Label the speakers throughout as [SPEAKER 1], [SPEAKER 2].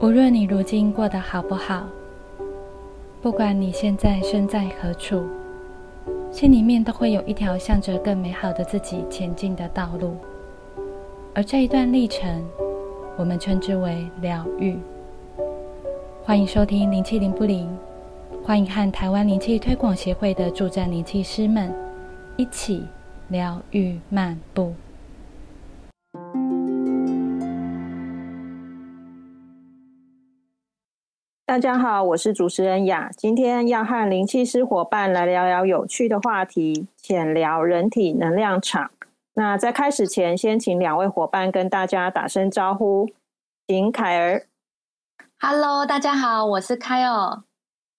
[SPEAKER 1] 无论你如今过得好不好，不管你现在身在何处，心里面都会有一条向着更美好的自己前进的道路。而这一段历程，我们称之为疗愈。欢迎收听灵气灵不灵，欢迎和台湾灵气推广协会的助战灵气师们一起疗愈漫步。
[SPEAKER 2] 大家好，我是主持人雅，今天要和灵气师伙伴来聊聊有趣的话题，浅聊人体能量场。那在开始前，先请两位伙伴跟大家打声招呼。请凯儿
[SPEAKER 3] ，Hello，大家好，我是凯尔。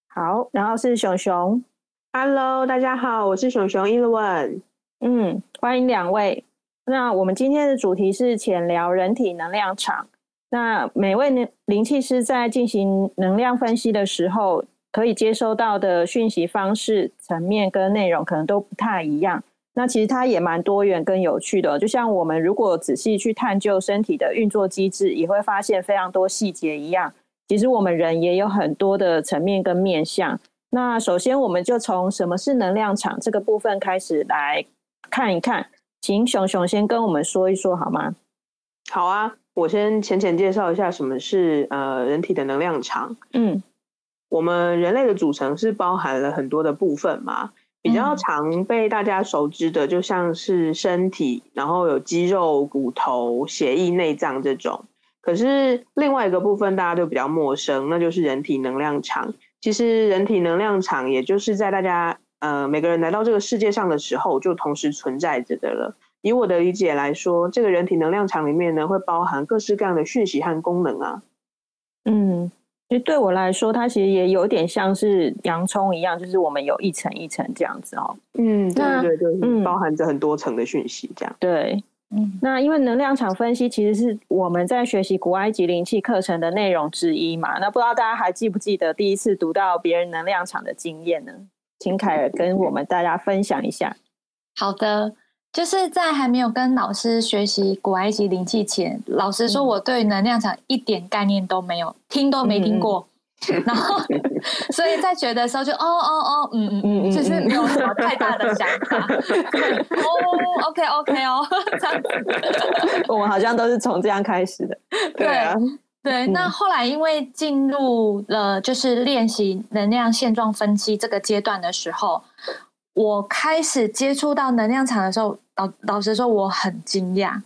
[SPEAKER 2] 好，然后是熊熊
[SPEAKER 4] ，Hello，大家好，我是熊熊伊乐文。
[SPEAKER 2] 嗯，欢迎两位。那我们今天的主题是浅聊人体能量场。那每位灵灵气师在进行能量分析的时候，可以接收到的讯息方式、层面跟内容可能都不太一样。那其实它也蛮多元跟有趣的。就像我们如果仔细去探究身体的运作机制，也会发现非常多细节一样。其实我们人也有很多的层面跟面向。那首先，我们就从什么是能量场这个部分开始来看一看。请熊熊先跟我们说一说好吗？
[SPEAKER 4] 好啊。我先浅浅介绍一下什么是呃人体的能量场。嗯，我们人类的组成是包含了很多的部分嘛，比较常被大家熟知的就像是身体，然后有肌肉、骨头、血液、内脏这种。可是另外一个部分大家都比较陌生，那就是人体能量场。其实人体能量场也就是在大家呃每个人来到这个世界上的时候就同时存在着的了。以我的理解来说，这个人体能量场里面呢，会包含各式各样的讯息和功能啊。
[SPEAKER 2] 嗯，其实对我来说，它其实也有点像是洋葱一样，就是我们有一层一层这样子哦。
[SPEAKER 4] 嗯，对对对，嗯，包含着很多层的讯息，这样。
[SPEAKER 2] 对，嗯，那因为能量场分析其实是我们在学习古埃及灵气课程的内容之一嘛。那不知道大家还记不记得第一次读到别人能量场的经验呢？请凯尔跟我们大家分享一下。
[SPEAKER 3] 好的。就是在还没有跟老师学习古埃及灵气前，老实说，我对能量场一点概念都没有，听都没听过。然后，所以在学的时候就哦哦哦，嗯嗯嗯，就是没有什么太大的想法。哦，OK OK 哦，这样子。
[SPEAKER 2] 我们好像都是从这样开始的。
[SPEAKER 3] 对啊，对。那后来因为进入了就是练习能量现状分析这个阶段的时候。我开始接触到能量场的时候，老老实说，我很惊讶，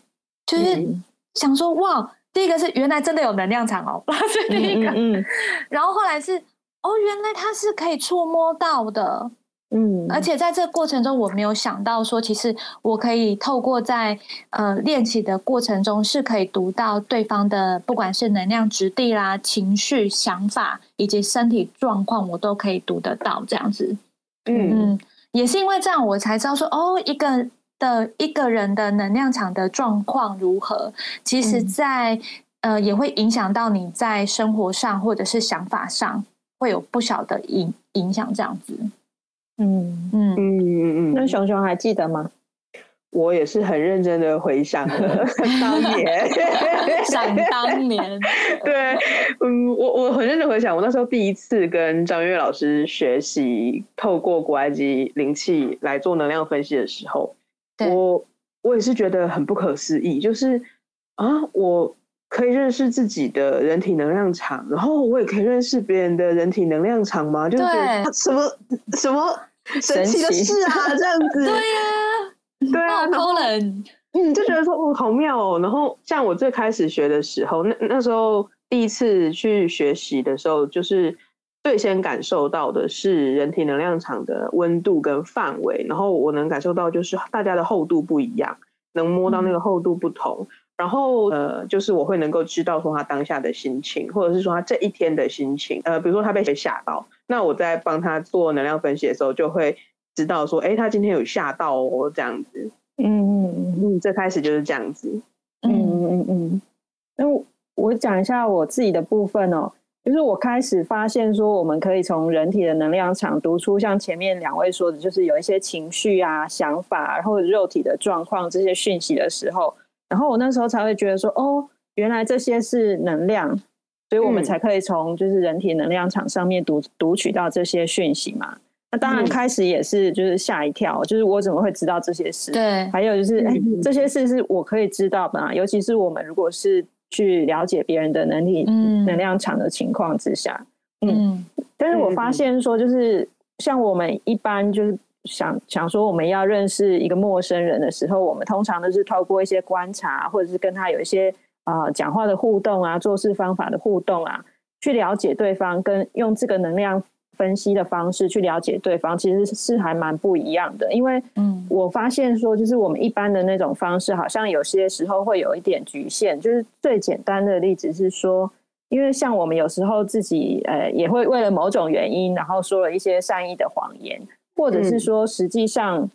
[SPEAKER 3] 就是想说，哇，第一个是原来真的有能量场哦，是第一个，嗯然后后来是，哦，原来它是可以触摸到的，嗯，而且在这个过程中，我没有想到说，其实我可以透过在呃练习的过程中，是可以读到对方的，不管是能量质地啦、情绪、想法以及身体状况，我都可以读得到这样子，嗯。也是因为这样，我才知道说，哦，一个的一个人的能量场的状况如何，其实，在呃，也会影响到你在生活上或者是想法上会有不小的影影响。这样子，
[SPEAKER 2] 嗯嗯嗯嗯嗯。那熊熊还记得吗？
[SPEAKER 4] 我也是很认真的回想 当年，
[SPEAKER 3] 想当年，
[SPEAKER 4] 对，嗯，我我很认真回想，我那时候第一次跟张月老师学习透过古埃及灵气来做能量分析的时候，我我也是觉得很不可思议，就是啊，我可以认识自己的人体能量场，然后我也可以认识别人的人体能量场吗？就是什么什么神奇的事啊，这样子，
[SPEAKER 3] 对呀。
[SPEAKER 4] 对啊，然后嗯，就觉得说哦，好妙哦。然后像我最开始学的时候，那那时候第一次去学习的时候，就是最先感受到的是人体能量场的温度跟范围。然后我能感受到，就是大家的厚度不一样，能摸到那个厚度不同。然后呃，就是我会能够知道说他当下的心情，或者是说他这一天的心情。呃，比如说他被谁吓到，那我在帮他做能量分析的时候，就会。知道说，哎，他今天有吓到哦，这样子，嗯嗯嗯，最开始就是这样子，嗯嗯
[SPEAKER 2] 嗯嗯。那我讲一下我自己的部分哦，就是我开始发现说，我们可以从人体的能量场读出像前面两位说的，就是有一些情绪啊、想法，然后肉体的状况这些讯息的时候，然后我那时候才会觉得说，哦，原来这些是能量。所以我们才可以从就是人体能量场上面读读取到这些讯息嘛。那当然开始也是就是吓一跳，就是我怎么会知道这些事？
[SPEAKER 3] 对，
[SPEAKER 2] 还有就是哎，这些事是我可以知道的，尤其是我们如果是去了解别人的能力能量场的情况之下，嗯，但是我发现说就是像我们一般就是想想说我们要认识一个陌生人的时候，我们通常都是透过一些观察，或者是跟他有一些啊讲话的互动啊，做事方法的互动啊，去了解对方，跟用这个能量。分析的方式去了解对方，其实是还蛮不一样的。因为，嗯，我发现说，就是我们一般的那种方式，好像有些时候会有一点局限。就是最简单的例子是说，因为像我们有时候自己，呃，也会为了某种原因，然后说了一些善意的谎言，或者是说实际上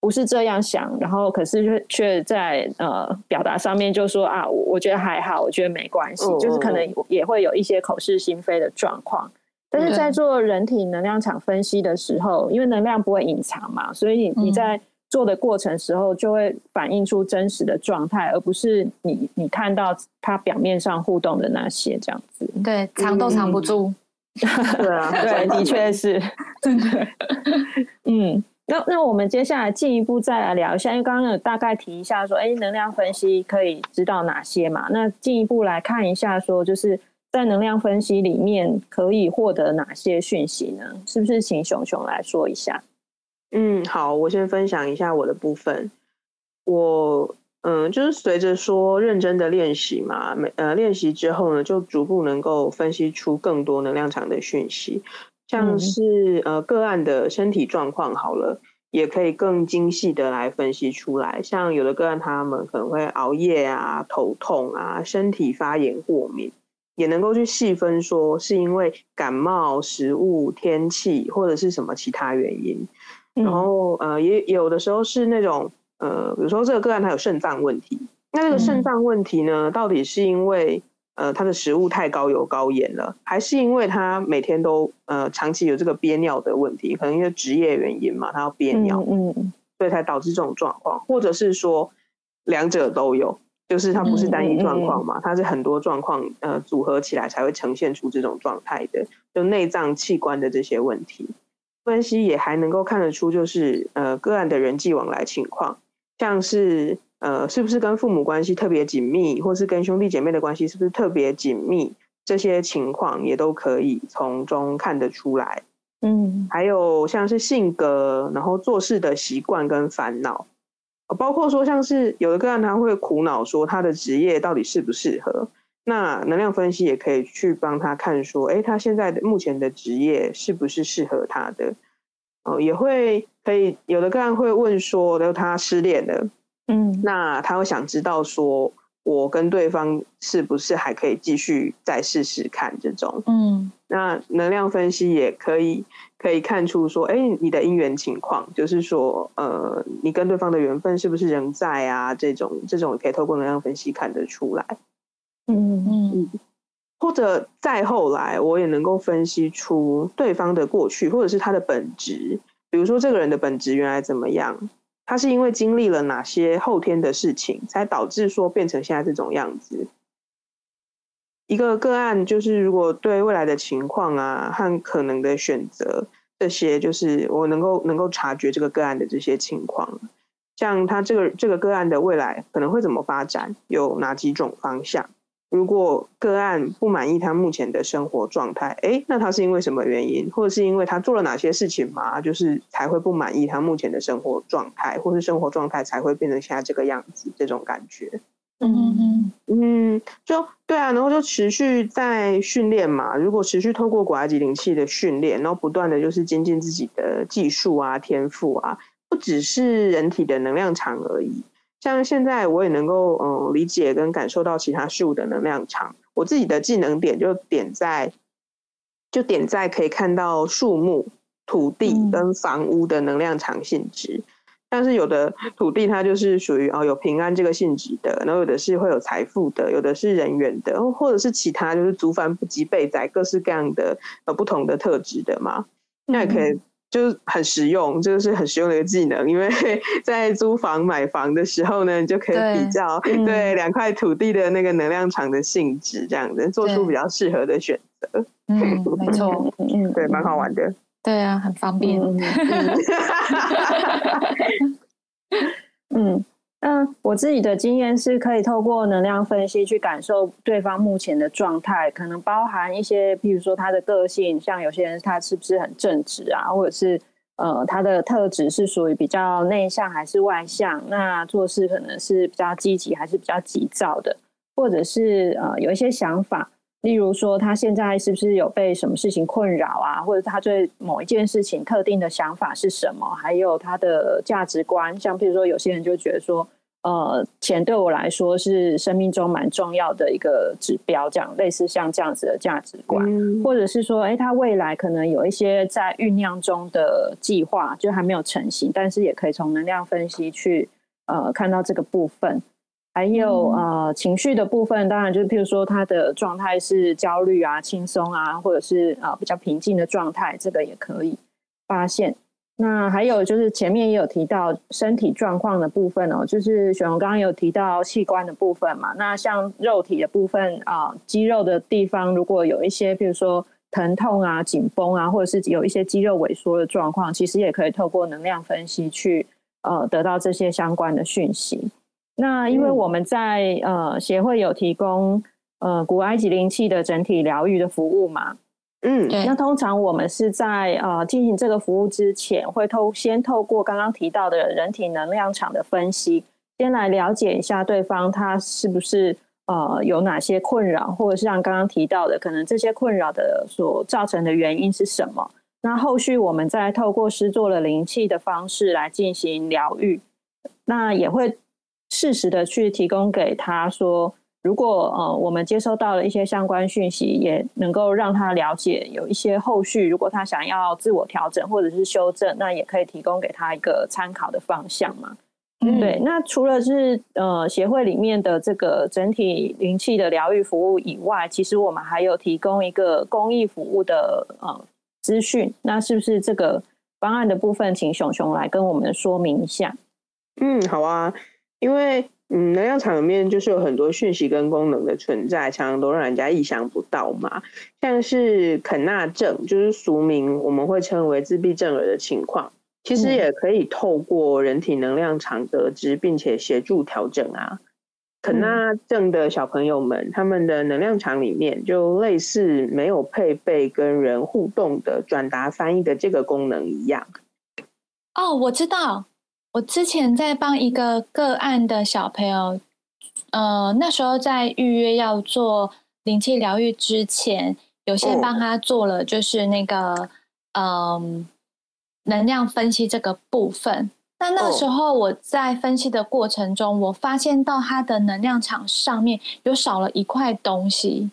[SPEAKER 2] 不是这样想，然后可是却却在呃表达上面就说啊，我觉得还好，我觉得没关系，就是可能也会有一些口是心非的状况。但是在做人体能量场分析的时候，因为能量不会隐藏嘛，所以你你在做的过程时候就会反映出真实的状态，而不是你你看到它表面上互动的那些这样子。
[SPEAKER 3] 对，藏都藏不住。
[SPEAKER 4] 对啊，
[SPEAKER 2] 对，的确是，
[SPEAKER 3] 真的。
[SPEAKER 2] 嗯，那那我们接下来进一步再来聊一下，因为刚刚有大概提一下说，哎，能量分析可以知道哪些嘛？那进一步来看一下，说就是。在能量分析里面可以获得哪些讯息呢？是不是请熊熊来说一下？
[SPEAKER 4] 嗯，好，我先分享一下我的部分。我嗯，就是随着说认真的练习嘛，每呃练习之后呢，就逐步能够分析出更多能量场的讯息，像是呃个案的身体状况好了，也可以更精细的来分析出来。像有的个案他们可能会熬夜啊、头痛啊、身体发炎过敏。也能够去细分，说是因为感冒、食物、天气，或者是什么其他原因。然后呃，也有的时候是那种呃，比如说这个个案他有肾脏问题，那这个肾脏问题呢，到底是因为呃他的食物太高油高盐了，还是因为他每天都呃长期有这个憋尿的问题？可能因为职业原因嘛，他要憋尿，嗯，所以才导致这种状况，或者是说两者都有。就是它不是单一状况嘛，它是很多状况呃组合起来才会呈现出这种状态的，就内脏器官的这些问题分析也还能够看得出，就是呃个案的人际往来情况，像是呃是不是跟父母关系特别紧密，或是跟兄弟姐妹的关系是不是特别紧密，这些情况也都可以从中看得出来。嗯，还有像是性格，然后做事的习惯跟烦恼。包括说，像是有的个案他会苦恼说他的职业到底适不适合，那能量分析也可以去帮他看说，哎，他现在的目前的职业是不是适合他的？哦，也会可以有的个案会问说，他失恋了，嗯，那他会想知道说。我跟对方是不是还可以继续再试试看这种？嗯，那能量分析也可以可以看出说，哎，你的姻缘情况，就是说，呃，你跟对方的缘分是不是仍在啊？这种这种可以透过能量分析看得出来。嗯嗯，或者再后来，我也能够分析出对方的过去，或者是他的本质，比如说这个人的本质原来怎么样。他是因为经历了哪些后天的事情，才导致说变成现在这种样子？一个个案就是，如果对未来的情况啊和可能的选择这些，就是我能够能够察觉这个个案的这些情况，像他这个这个个案的未来可能会怎么发展，有哪几种方向？如果个案不满意他目前的生活状态，哎，那他是因为什么原因，或者是因为他做了哪些事情嘛，就是才会不满意他目前的生活状态，或是生活状态才会变成现在这个样子，这种感觉。嗯嗯嗯，就对啊，然后就持续在训练嘛。如果持续透过果级灵气的训练，然后不断的就是精进自己的技术啊、天赋啊，不只是人体的能量场而已。像现在我也能够嗯理解跟感受到其他事物的能量场，我自己的技能点就点在，就点在可以看到树木、土地跟房屋的能量场性质。但是有的土地它就是属于哦有平安这个性质的，然后有的是会有财富的，有的是人缘的，或者是其他就是足繁不及备载各式各样的呃不同的特质的嘛。那也可以就是很实用，这个是很实用的一个技能，因为 在租房买房的时候呢，你就可以比较对 两块土地的那个能量场的性质，这样子做出比较适合的选择。
[SPEAKER 3] 嗯，没错，
[SPEAKER 4] 嗯，对，蛮好玩的。
[SPEAKER 3] 对啊，很方便。
[SPEAKER 2] 嗯。嗯，我自己的经验是可以透过能量分析去感受对方目前的状态，可能包含一些，譬如说他的个性，像有些人他是不是很正直啊，或者是呃他的特质是属于比较内向还是外向，那做事可能是比较积极还是比较急躁的，或者是呃有一些想法，例如说他现在是不是有被什么事情困扰啊，或者他对某一件事情特定的想法是什么，还有他的价值观，像譬如说有些人就觉得说。呃，钱对我来说是生命中蛮重要的一个指标，这样类似像这样子的价值观，或者是说，哎，他未来可能有一些在酝酿中的计划，就还没有成型，但是也可以从能量分析去呃看到这个部分。还有呃情绪的部分，当然就是譬如说他的状态是焦虑啊、轻松啊，或者是啊比较平静的状态，这个也可以发现。那还有就是前面也有提到身体状况的部分哦，就是雪龙刚刚有提到器官的部分嘛。那像肉体的部分啊，肌肉的地方如果有一些，譬如说疼痛啊、紧绷啊，或者是有一些肌肉萎缩的状况，其实也可以透过能量分析去呃得到这些相关的讯息。那因为我们在呃协会有提供呃古埃及灵气的整体疗愈的服务嘛。嗯，那通常我们是在呃进行这个服务之前，会透先透过刚刚提到的人体能量场的分析，先来了解一下对方他是不是呃有哪些困扰，或者是像刚刚提到的，可能这些困扰的所造成的原因是什么？那后续我们再透过施作了灵气的方式来进行疗愈，那也会适时的去提供给他说。如果呃我们接收到了一些相关讯息，也能够让他了解有一些后续，如果他想要自我调整或者是修正，那也可以提供给他一个参考的方向嘛。对，那除了是呃协会里面的这个整体灵气的疗愈服务以外，其实我们还有提供一个公益服务的呃资讯。那是不是这个方案的部分，请熊熊来跟我们说明一下？
[SPEAKER 4] 嗯，好啊，因为。嗯，能量场里面就是有很多讯息跟功能的存在，常常都让人家意想不到嘛。像是肯纳症，就是俗名我们会称为自闭症儿的情况，其实也可以透过人体能量场得知，并且协助调整啊。肯纳症的小朋友们，他们的能量场里面就类似没有配备跟人互动的转达翻译的这个功能一样。
[SPEAKER 3] 哦，我知道。我之前在帮一个个案的小朋友，呃，那时候在预约要做灵气疗愈之前，有先帮他做了，就是那个嗯能量分析这个部分。那那时候我在分析的过程中，我发现到他的能量场上面有少了一块东西，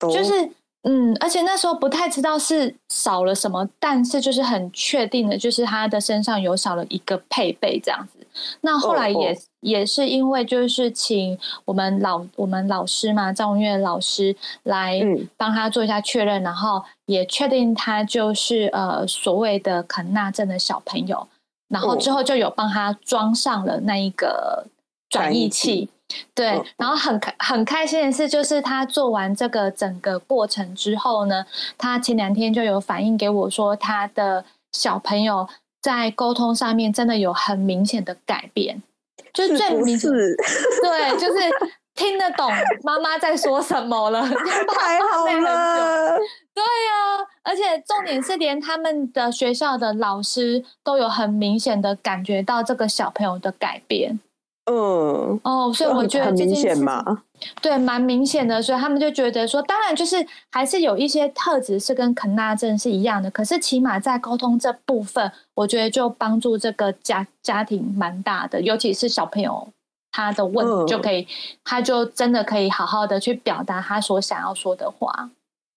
[SPEAKER 3] 就是。嗯，而且那时候不太知道是少了什么，但是就是很确定的，就是他的身上有少了一个配备这样子。那后来也也是因为就是请我们老我们老师嘛，赵文月老师来帮他做一下确认，然后也确定他就是呃所谓的肯纳症的小朋友，然后之后就有帮他装上了那一个转译器。对，然后很开很开心的是，就是他做完这个整个过程之后呢，他前两天就有反映给我说，他的小朋友在沟通上面真的有很明显的改变，
[SPEAKER 4] 就是
[SPEAKER 3] 最明
[SPEAKER 4] 显，
[SPEAKER 3] 对，就是听得懂妈妈在说什么了，
[SPEAKER 4] 太好了，
[SPEAKER 3] 对呀，而且重点是连他们的学校的老师都有很明显的感觉到这个小朋友的改变。嗯哦，所以我觉得
[SPEAKER 4] 很明显嘛，
[SPEAKER 3] 对，蛮明显的。所以他们就觉得说，当然就是还是有一些特质是跟肯纳症是一样的，可是起码在沟通这部分，我觉得就帮助这个家家庭蛮大的，尤其是小朋友他的问题就可以，他就真的可以好好的去表达他所想要说的话。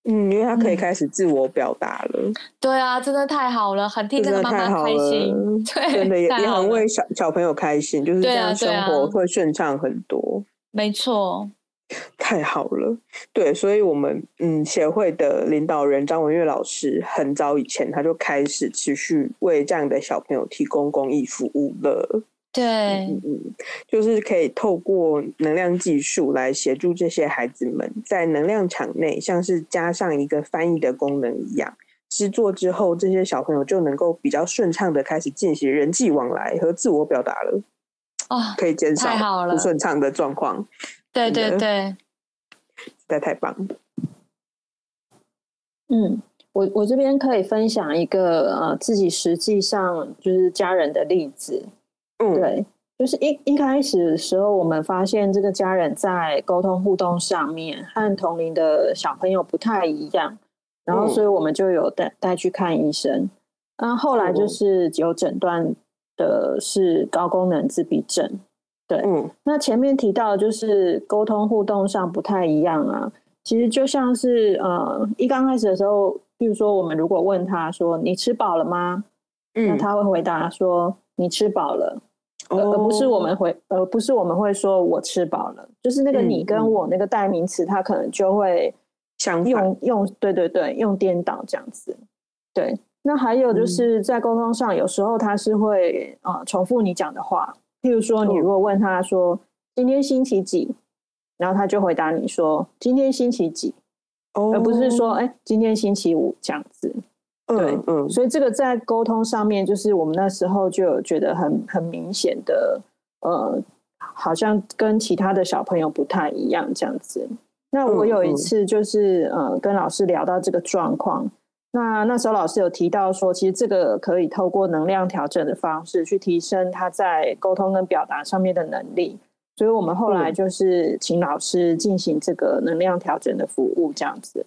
[SPEAKER 4] 嗯，因为他可以开始自我表达了。
[SPEAKER 3] 对啊，真的太好了，很替这个妈妈开心。对，
[SPEAKER 4] 真的也也很为小小朋友开心，就是这样生活会顺畅很多。
[SPEAKER 3] 没错，
[SPEAKER 4] 太好了，对，所以我们嗯协会的领导人张文月老师很早以前他就开始持续为这样的小朋友提供公益服务了。
[SPEAKER 3] 对，
[SPEAKER 4] 嗯嗯，就是可以透过能量技术来协助这些孩子们在能量场内，像是加上一个翻译的功能一样，制作之后，这些小朋友就能够比较顺畅的开始进行人际往来和自我表达了。
[SPEAKER 3] 哦，
[SPEAKER 4] 可以减少不顺畅的状况，
[SPEAKER 3] 对对对，
[SPEAKER 4] 实在太棒了。
[SPEAKER 2] 嗯，我我这边可以分享一个呃自己实际上就是家人的例子。
[SPEAKER 4] 嗯，
[SPEAKER 2] 对，就是一一开始的时候，我们发现这个家人在沟通互动上面和同龄的小朋友不太一样，然后
[SPEAKER 4] 嗯
[SPEAKER 2] 所以我们就有带带去看医生。那后来就
[SPEAKER 4] 哦
[SPEAKER 2] 是有诊断的是高功能自闭症。对，
[SPEAKER 4] 嗯
[SPEAKER 2] 那前面提到就是沟通互动上不太一样啊，其实就像是呃，一刚开始的时候，比如说我们如果问他说你吃饱了吗？嗯那
[SPEAKER 4] 嗯，
[SPEAKER 2] 他会回答说你吃饱了。而
[SPEAKER 4] 哦
[SPEAKER 2] 而不是我们会，而不是我们会说我吃饱了，就是那个
[SPEAKER 4] 嗯
[SPEAKER 2] 你跟
[SPEAKER 4] 嗯。
[SPEAKER 2] 我那个代名词，它可能就会
[SPEAKER 4] 想，
[SPEAKER 2] 用用对对对用颠倒这样子。对，那还有
[SPEAKER 4] 嗯。
[SPEAKER 2] 就是在沟通上，有时候他是会啊、呃重复你讲的话，譬如说你
[SPEAKER 4] 哦。
[SPEAKER 2] 如果问他说今天星期几，然后他就回答你说今天星期几，
[SPEAKER 4] 哦
[SPEAKER 2] 而不是说哎今天星期五这样子。对
[SPEAKER 4] 嗯嗯
[SPEAKER 2] 所以这个在沟通上面，就是我们那时候就有觉得很很明显的，呃，好像跟其他的小朋友不太一样这样子。那我
[SPEAKER 4] 嗯
[SPEAKER 2] 有一
[SPEAKER 4] 嗯
[SPEAKER 2] 次就是呃跟老师聊到这个状况，那那时候老师有提到说，其实这个可以透过能量调整的方式去提升他在沟通跟表达上面的能力。所以我们后来
[SPEAKER 4] 嗯
[SPEAKER 2] 就是请老师进行这个能量调整的服务，这样子。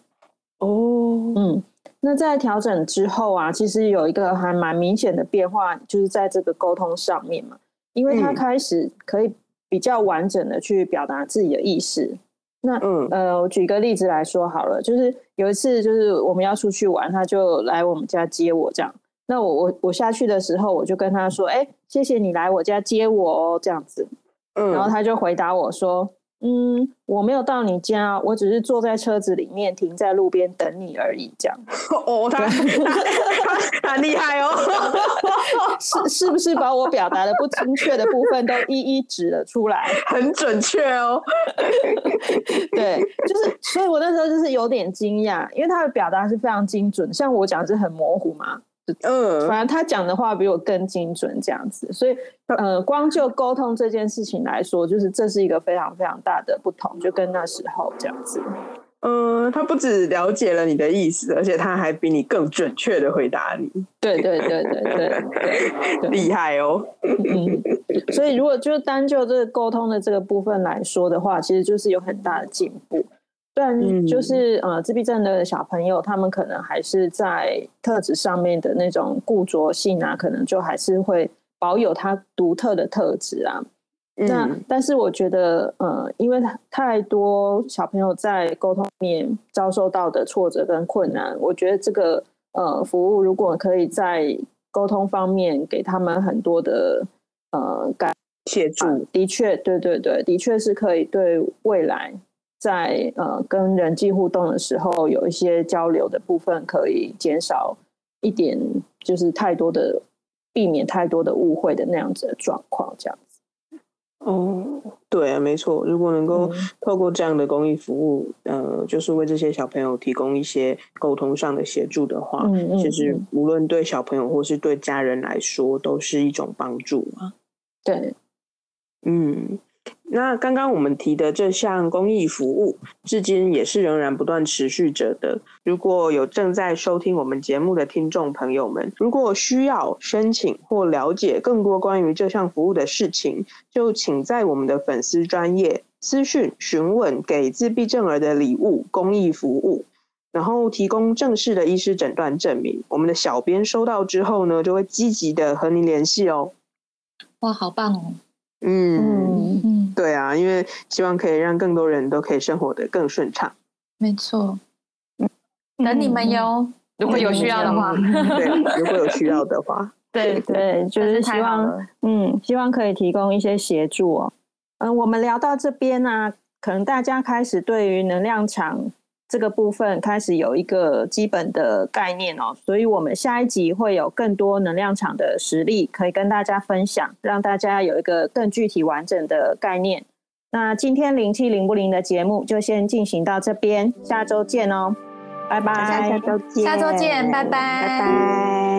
[SPEAKER 4] 哦，
[SPEAKER 2] 嗯，那在调整之后啊，其实有一个还蛮明显的变化，就是在这个沟通上面嘛，因为他
[SPEAKER 4] 嗯
[SPEAKER 2] 开始可以比较完整的去表达自己的意识。那
[SPEAKER 4] 嗯
[SPEAKER 2] 呃，我举个例子来说好了，就是有一次就是我们要出去玩，他就来我们家接我这样。那我我我下去的时候，我就跟他说：“哎、谢谢你来我家接我哦。”这样子，
[SPEAKER 4] 嗯，
[SPEAKER 2] 然后他就回答我说：“嗯，我没有到你家，我只是坐在车子里面停在路边等你而已。”这样。
[SPEAKER 4] 哦，他很厉害哦，
[SPEAKER 2] 是是不是把我表达的不精确的部分都一一指了出来？
[SPEAKER 4] 很准确哦。
[SPEAKER 2] 对，就是，所以我那时候就是有点惊讶，因为他的表达是非常精准，像我讲是很模糊嘛，
[SPEAKER 4] 嗯
[SPEAKER 2] 反正他讲的话比我更精准这样子，所以呃，光就沟通这件事情来说，就是这是一个非常非常大的不同，就跟那时候这样子。
[SPEAKER 4] 嗯，他不只了解了你的意思，而且他还比你更准确的回答你，
[SPEAKER 2] 对对对对对对 对，
[SPEAKER 4] 厉害哦。
[SPEAKER 2] 嗯，所以如果就单就这个沟通的这个部分来说的话，其实就是有很大的进步。虽然就是、呃自闭症的小朋友，他们可能还是在特质上面的那种固着性啊，可能就还是会保有他独特的特质啊。那
[SPEAKER 4] 嗯。
[SPEAKER 2] 但是我觉得，呃，因为太多小朋友在沟通面遭受到的挫折跟困难，我觉得这个呃服务如果可以在沟通方面给他们很多的呃感
[SPEAKER 4] 协助，
[SPEAKER 2] 的确，对对对，的确是可以对未来在呃跟人际互动的时候有一些交流的部分，可以减少一点，就是太多的避免太多的误会的那样子的状况，这样子。
[SPEAKER 4] 哦，对啊，没错。如果能够
[SPEAKER 2] 嗯
[SPEAKER 4] 透过这样的公益服务，呃，就是为这些小朋友提供一些沟通上的协助的话，
[SPEAKER 2] 嗯嗯
[SPEAKER 4] 其实
[SPEAKER 2] 嗯
[SPEAKER 4] 无论对小朋友或是对家人来说，都是一种帮助嘛。
[SPEAKER 2] 对，
[SPEAKER 4] 嗯，那刚刚我们提的这项公益服务，至今也是仍然不断持续着的。如果有正在收听我们节目的听众朋友们，如果需要申请或了解更多关于这项服务的事情，就请在我们的粉丝专业私讯询问给自闭症儿的礼物公益服务。然后提供正式的医师诊断证明，我们的小编收到之后呢，就会积极的和您联系哦。
[SPEAKER 3] 哇，好棒哦！
[SPEAKER 4] 嗯
[SPEAKER 2] 嗯
[SPEAKER 3] 嗯，
[SPEAKER 4] 对啊，因为希望可以让更多人都可以生活的更顺畅。
[SPEAKER 3] 没错。等你们哟，如果有需要的话。
[SPEAKER 4] 对，如果有需要的话，
[SPEAKER 3] 对
[SPEAKER 2] 对，就是希望嗯，希望可以提供一些协助哦。嗯，我们聊到这边呢、可能大家开始对于能量场这个部分开始有一个基本的概念哦，所以我们下一集会有更多能量场的实例可以跟大家分享，让大家有一个更具体完整的概念。那今天灵气灵不灵的节目就先进行到这边，下周见哦，拜拜，
[SPEAKER 4] 下周见，
[SPEAKER 3] 下周见，拜拜，
[SPEAKER 4] 拜拜。